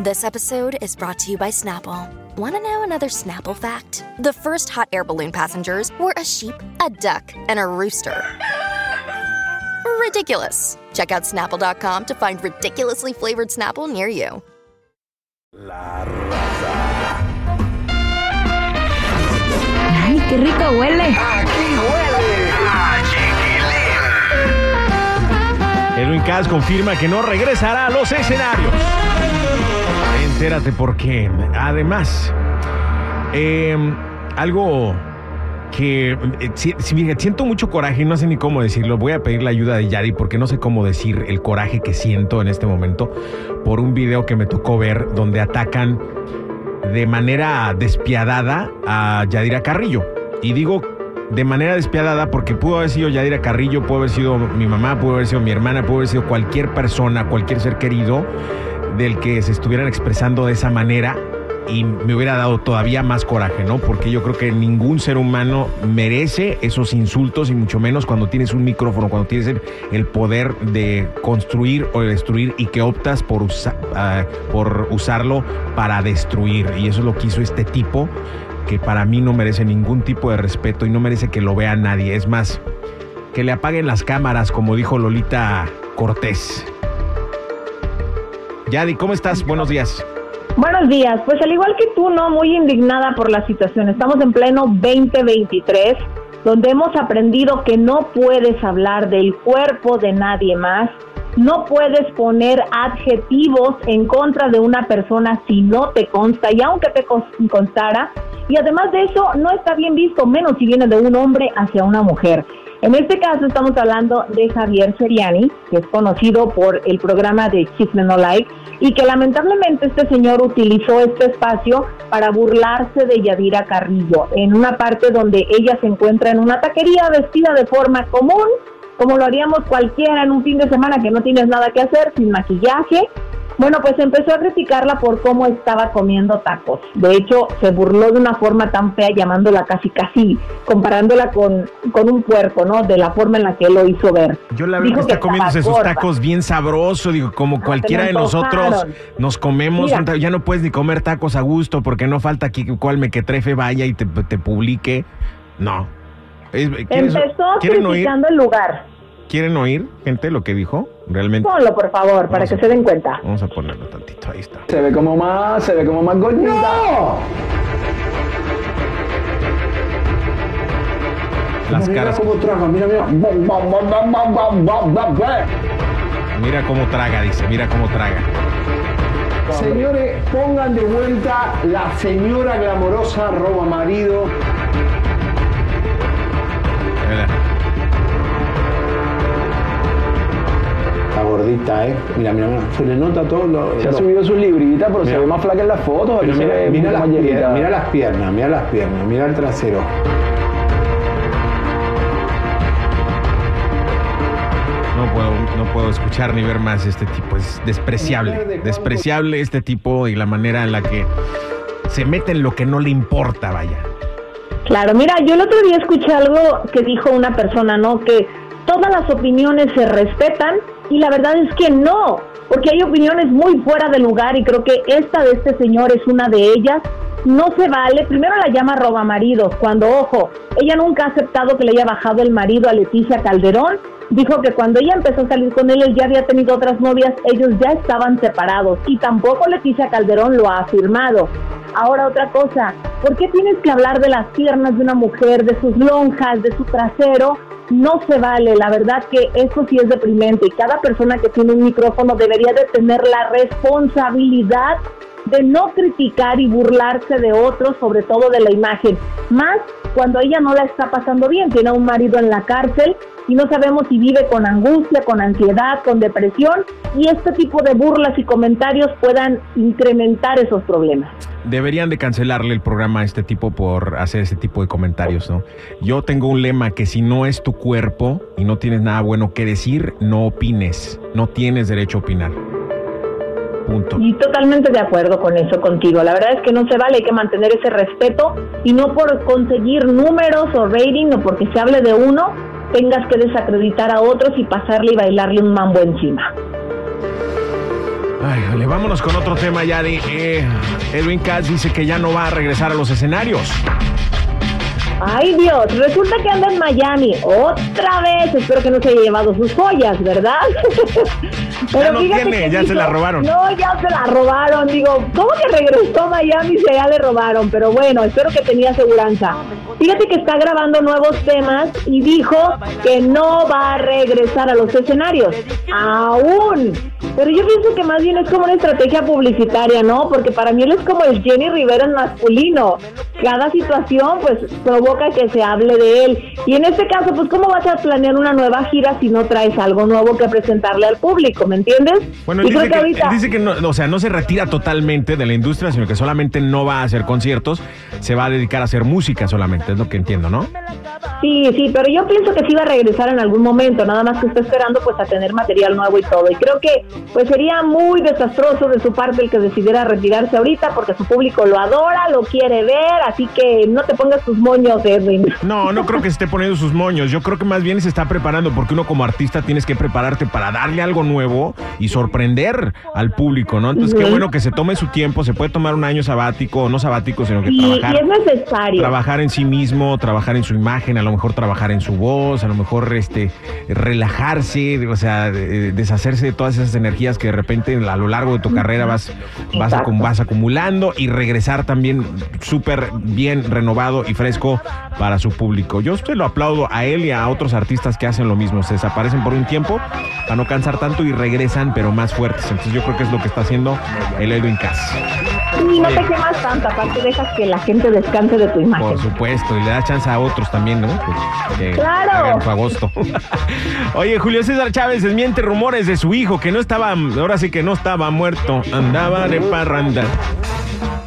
This episode is brought to you by Snapple. Want to know another Snapple fact? The first hot air balloon passengers were a sheep, a duck, and a rooster. Ridiculous. Check out snapple.com to find ridiculously flavored Snapple near you. La raza. ¡Ay, qué rico huele! Aquí huele Cass confirma que no regresará a los escenarios. Entérate por qué. Además, eh, algo que eh, si- siento mucho coraje y no sé ni cómo decirlo. Voy a pedir la ayuda de Yari porque no sé cómo decir el coraje que siento en este momento por un video que me tocó ver donde atacan de manera despiadada a Yadira Carrillo. Y digo de manera despiadada porque pudo haber sido Yadira Carrillo, pudo haber sido mi mamá, pudo haber sido mi hermana, pudo haber sido cualquier persona, cualquier ser querido del que se estuvieran expresando de esa manera y me hubiera dado todavía más coraje, ¿no? Porque yo creo que ningún ser humano merece esos insultos y mucho menos cuando tienes un micrófono, cuando tienes el, poder de construir o de destruir y que optas por, ah, por usarlo para destruir. Y eso es lo que hizo este tipo, que para mí no merece ningún tipo de respeto y no merece que lo vea nadie. Es más, que le apaguen las cámaras, como dijo Lolita Cortés. Yadi, ¿cómo estás? Buenos días. Buenos días, pues al igual que tú, no muy indignada por la situación. Estamos en pleno 2023, donde hemos aprendido que no puedes hablar del cuerpo de nadie más, no puedes poner adjetivos en contra de una persona si no te consta y aunque te cons- constara, y además de eso no está bien visto, menos si viene de un hombre hacia una mujer. En este caso estamos hablando de Javier Seriani, que es conocido por el programa de Chisme No Like, y que lamentablemente este señor utilizó este espacio para burlarse de Yadira Carrillo, en una parte donde ella se encuentra en una taquería vestida de forma común, como lo haríamos cualquiera en un fin de semana que no tienes nada que hacer, sin maquillaje. Bueno, pues empezó a criticarla por cómo estaba comiendo tacos. De hecho, se burló de una forma tan fea, llamándola casi casi, comparándola con, con un puerco, ¿no? De la forma en la que él lo hizo ver. Yo la verdad que está comiéndose gorda. tacos bien sabroso, digo, como se cualquiera me de nosotros nos comemos, Mira. ya no puedes ni comer tacos a gusto porque no falta aquí que cual mequetrefe vaya y te, te publique. No. Es- ¿quieren- Empezó criticando el lugar. ¿Quieren oír, gente, lo que dijo? Realmente. Ponlo, por favor, para que se den cuenta. Vamos a ponerlo tantito, ahí está. Se ve como más, se ve como más gordita. ¡No! las caras. Mira cómo traga, mira, mira. Mira cómo traga, dice, mira cómo traga. Señores, pongan de vuelta la señora glamorosa roba marido. Está ¿eh? Mira, mira, mira. Se le nota todo lo. Se ha subido su librita, pero se ve más flaca en las fotos. Se mira, ve mira mucho las mira las piernas, mira las piernas, mira el trasero. No puedo, no puedo escuchar ni ver más este tipo. Es despreciable. Despreciable este tipo y la manera en la que se mete en lo que no le importa, vaya. Claro, mira, yo el otro día escuché algo que dijo una persona, ¿no? Que todas las opiniones se respetan y la verdad es que no, porque hay opiniones muy fuera de lugar y creo que esta de este señor es una de ellas. No se vale, primero la llama roba maridos, cuando, ojo, ella nunca ha aceptado que le haya bajado el marido a Leticia Calderón. Dijo que cuando ella empezó a salir con él, él ya había tenido otras novias, ellos ya estaban separados y tampoco Leticia Calderón lo ha afirmado. Ahora otra cosa, ¿por qué tienes que hablar de las piernas de una mujer, de sus lonjas, de su trasero? No se vale, la verdad que eso sí es deprimente y cada persona que tiene un micrófono debería de tener la responsabilidad de no criticar y burlarse de otros, sobre todo de la imagen. Más cuando ella no la está pasando bien, tiene a un marido en la cárcel y no sabemos si vive con angustia, con ansiedad, con depresión y este tipo de burlas y comentarios puedan incrementar esos problemas. Deberían de cancelarle el programa a este tipo por hacer ese tipo de comentarios, ¿no? Yo tengo un lema que si no es tu cuerpo y no tienes nada bueno que decir, no opines. No tienes derecho a opinar. Punto. Y totalmente de acuerdo con eso contigo. La verdad es que no se vale, hay que mantener ese respeto y no por conseguir números o rating o porque se hable de uno, tengas que desacreditar a otros y pasarle y bailarle un mambo encima. Ay, jole, vámonos con otro tema, Yari. Eh, Edwin Cass dice que ya no va a regresar a los escenarios. Ay Dios, resulta que anda en Miami otra vez. Espero que no se haya llevado sus joyas, ¿verdad? Ya no tiene, ya se la robaron. No, ya se la robaron. Digo, ¿cómo que regresó a Miami si ya le robaron? Pero bueno, espero que tenía aseguranza. Fíjate que está grabando nuevos temas y dijo que no va a regresar a los escenarios. Aún. Pero yo pienso que más bien es como una estrategia publicitaria, ¿no? Porque para mí él es como el Jenny Rivera en masculino. Cada situación, pues, provoca que se hable de él. Y en este caso, pues, ¿cómo vas a planear una nueva gira si no traes algo nuevo que presentarle al público? ¿Me entiendes? Bueno, Y él creo dice, que, ahorita- él dice que no, o sea, no se retira totalmente de la industria, sino que solamente no va a hacer conciertos, se va a dedicar a hacer música solamente, es lo que entiendo, ¿no? Sí, sí, pero yo pienso que sí va a regresar en algún momento, nada más que está esperando pues a tener material nuevo y todo. Y creo que pues sería muy desastroso de su parte el que decidiera retirarse ahorita porque su público lo adora, lo quiere ver, así que no te pongas tus moños, Edwin. No, no creo que se esté poniendo sus moños. Yo creo que más bien se está preparando porque uno como artista tienes que prepararte para darle algo nuevo y sorprender al público, ¿no? Entonces, qué bueno que se tome su tiempo. Se puede tomar un año sabático, no sabático, sino que Y, y trabajar. es necesario. Trabajar en sí mismo, trabajar en su imagen, a lo mejor trabajar en su voz, a lo mejor este relajarse, o sea, de- deshacerse de todas esas energías que de repente a lo largo de tu carrera vas, vas, vas acumulando y regresar también súper bien renovado y fresco para su público. Yo se lo aplaudo a él y a otros artistas que hacen lo mismo, se desaparecen por un tiempo para no cansar tanto y regresan pero más fuertes. Entonces yo creo que es lo que está haciendo el Edwin Cass. Y no te quemas tanto, aparte dejas que la gente descanse de tu imagen. Por supuesto, y le da chance a otros también, ¿no? Que, que Claro. su agosto. Oye, Julio César Chávez desmiente rumores de su hijo, que no estaba, ahora sí que no estaba muerto, andaba de parranda.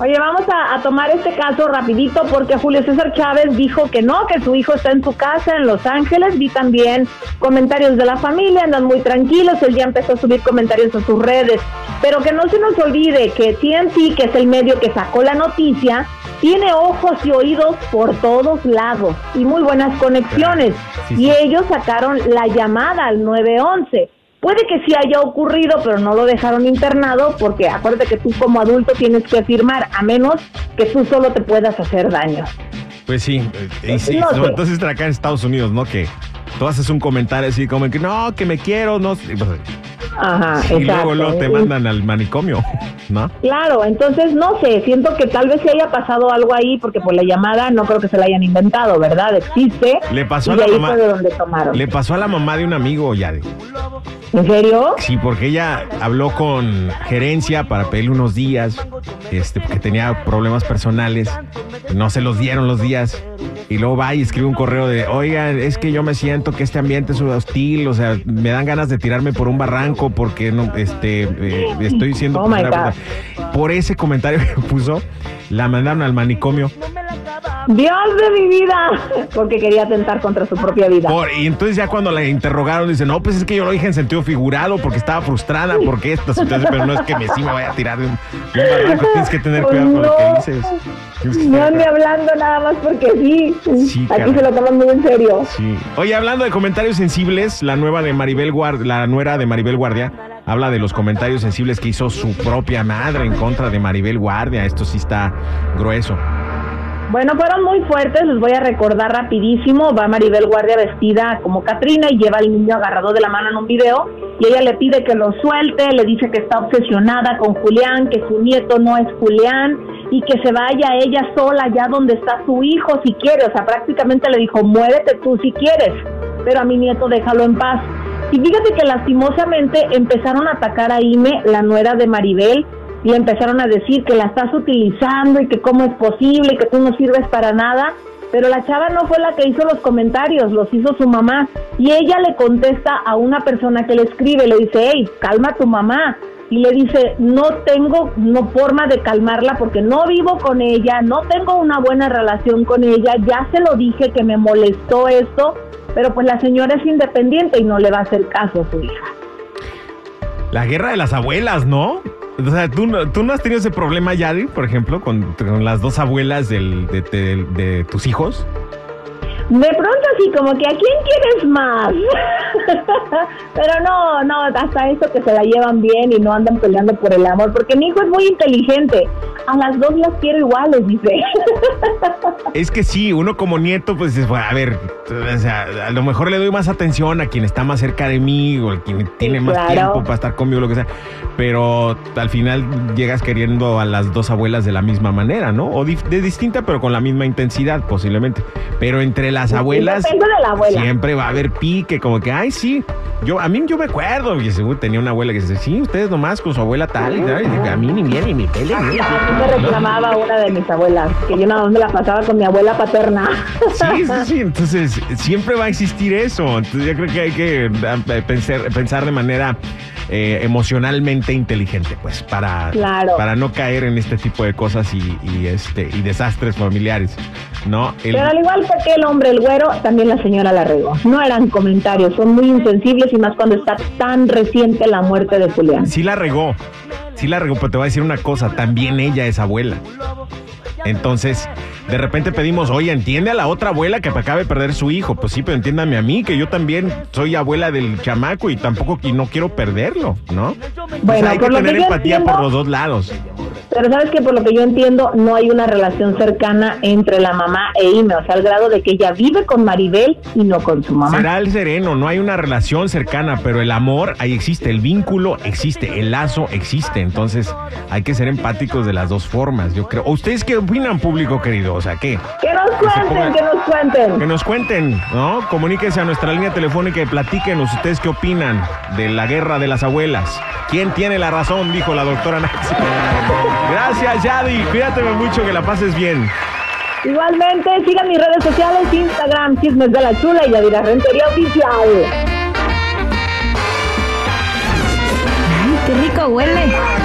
Oye, vamos a, a tomar este caso rapidito porque Julio César Chávez dijo que no, que su hijo está en su casa en Los Ángeles. Vi también comentarios de la familia, andan muy tranquilos. Él ya empezó a subir comentarios a sus redes. Pero que no se nos olvide que TNT, que es el medio que sacó la noticia, tiene ojos y oídos por todos lados y muy buenas conexiones. Sí, y ellos sacaron la llamada al 911. Puede que sí haya ocurrido, pero no lo dejaron internado porque acuérdate que tú como adulto tienes que firmar, a menos que tú solo te puedas hacer daño. Pues sí, eh, y sí, No sobre todo si está acá en Estados Unidos, ¿no? Que tú haces un comentario así como que no, que me quiero, no. Ajá, Y exacto. luego, luego te mandan al manicomio, ¿no? Claro, entonces no sé, siento que tal vez se haya pasado algo ahí porque por la llamada no creo que se la hayan inventado, ¿verdad? Existe. Le pasó y a la mamá. de donde tomaron. Le pasó a la mamá de un amigo, Yadi. ¿En serio? Sí, porque ella habló con gerencia para pedirle unos días, este, porque tenía problemas personales, no se los dieron los días, y luego va y escribe un correo de, oigan, es que yo me siento que este ambiente es hostil, o sea, me dan ganas de tirarme por un barranco porque no, este, eh, estoy siendo... Oh. Por ese comentario que puso, la mandaron al manicomio. Dios de mi vida, porque quería atentar contra su propia vida. Por- y entonces ya cuando la interrogaron, dice, no, pues es que yo lo dije en sentido figurado porque estaba frustrada, porque esta situación, pero no es que me sí me vaya a tirar de un, de un barranco, tienes que tener Pues cuidado con lo que no. dices. Que No ande hablando nada más porque sí. Sí, Aquí caray. se lo toman muy en serio. Sí. Oye, hablando de comentarios sensibles, la nueva de Maribel Guardia, la nuera de Maribel Guardia, habla de los comentarios sensibles que hizo su propia madre en contra de Maribel Guardia. Esto sí está grueso. Bueno, fueron muy fuertes, les voy a recordar rapidísimo. Va Maribel Guardia vestida como Catrina y lleva al niño agarrado de la mano en un video y ella le pide que lo suelte, le dice que está obsesionada con Julián, que su nieto no es Julián y que se vaya ella sola allá donde está su hijo si quiere. O sea, prácticamente le dijo, muérete tú si quieres, pero a mi nieto déjalo en paz. Y fíjate que lastimosamente empezaron a atacar a Ime, la nuera de Maribel, y empezaron a decir que la estás utilizando y que cómo es posible, que tú no sirves para nada. Pero la chava no fue la que hizo los comentarios, los hizo su mamá. Y ella le contesta a una persona que le escribe, le dice, hey, calma a tu mamá. Y le dice, no tengo no forma de calmarla porque no vivo con ella, no tengo una buena relación con ella, ya se lo dije que me molestó esto, pero pues la señora es independiente y no le va a hacer caso a su hija. La guerra de las abuelas, ¿no? O sea, ¿tú, no- tú no has tenido ese problema, Yadi, por ejemplo, con, con las dos abuelas del- de, de- tus hijos? De pronto así como que a quién quieres más. Pero no, no, hasta eso que se la llevan bien y no andan peleando por el amor, porque mi hijo es muy inteligente. A las dos las quiero iguales, dice. Es que sí, uno como nieto, pues dices, bueno, a ver, o sea, a lo mejor le doy más atención a quien está más cerca de mí o a quien tiene más claro. tiempo para estar conmigo, lo que sea. Pero al final llegas queriendo a las dos abuelas de la misma manera, ¿no? O de distinta, pero con la misma intensidad, posiblemente. Pero entre las abuelas Depende de la abuela. siempre va a haber pique, como que, ay, sí. Yo, a mí yo me acuerdo, que tenía una abuela que dice, sí, ustedes nomás con su abuela tal y tal. Y a mí ni bien ni pele. Mí me reclamaba una de mis abuelas, que yo nada más me la pasaba con mi abuela paterna. Sí, sí, sí. Entonces, siempre va a existir eso. Entonces, yo creo que hay que eh, pensar, pensar de manera eh, emocionalmente inteligente, pues, para, Claro. para no caer en este tipo de cosas y, y, este, y desastres familiares. ¿No? El- Pero al igual que aquel hombre, el güero, también la señora la regó. No eran comentarios, son muy insensibles y más cuando está tan reciente la muerte de Julián. sí la regó. Sí la regó, pero te voy a decir una cosa. También ella es abuela. Entonces, de repente pedimos, oye, entiende a la otra abuela que acaba de perder su hijo. Pues sí, pero entiéndame a mí, que yo también soy abuela del chamaco y tampoco y no quiero perderlo, ¿no? Pues Bueno, hay que tener empatía entiendo- por los dos lados. Pero sabes que por lo que yo entiendo, no hay una relación cercana entre la mamá e Ime, o sea, al grado de que ella vive con Maribel y no con su mamá. Será el sereno, no hay una relación cercana, pero el amor, ahí existe, el vínculo existe, el lazo existe, entonces hay que ser empáticos de las dos formas, yo creo. ¿O ¿Ustedes qué opinan, público querido? O sea, ¿qué? Que nos cuenten, pongan- que nos cuenten. Que nos cuenten, ¿no? Comuníquense a nuestra línea telefónica y platíquenos ustedes qué opinan de la guerra de las abuelas. ¿Quién tiene la razón? Dijo la doctora Nancy. Gracias, Yadi. Cuídate mucho, que la pases bien. Igualmente, sigan mis redes sociales, Instagram, Chismes de la Chula y Yadira Rentería Oficial. Ay, qué rico huele.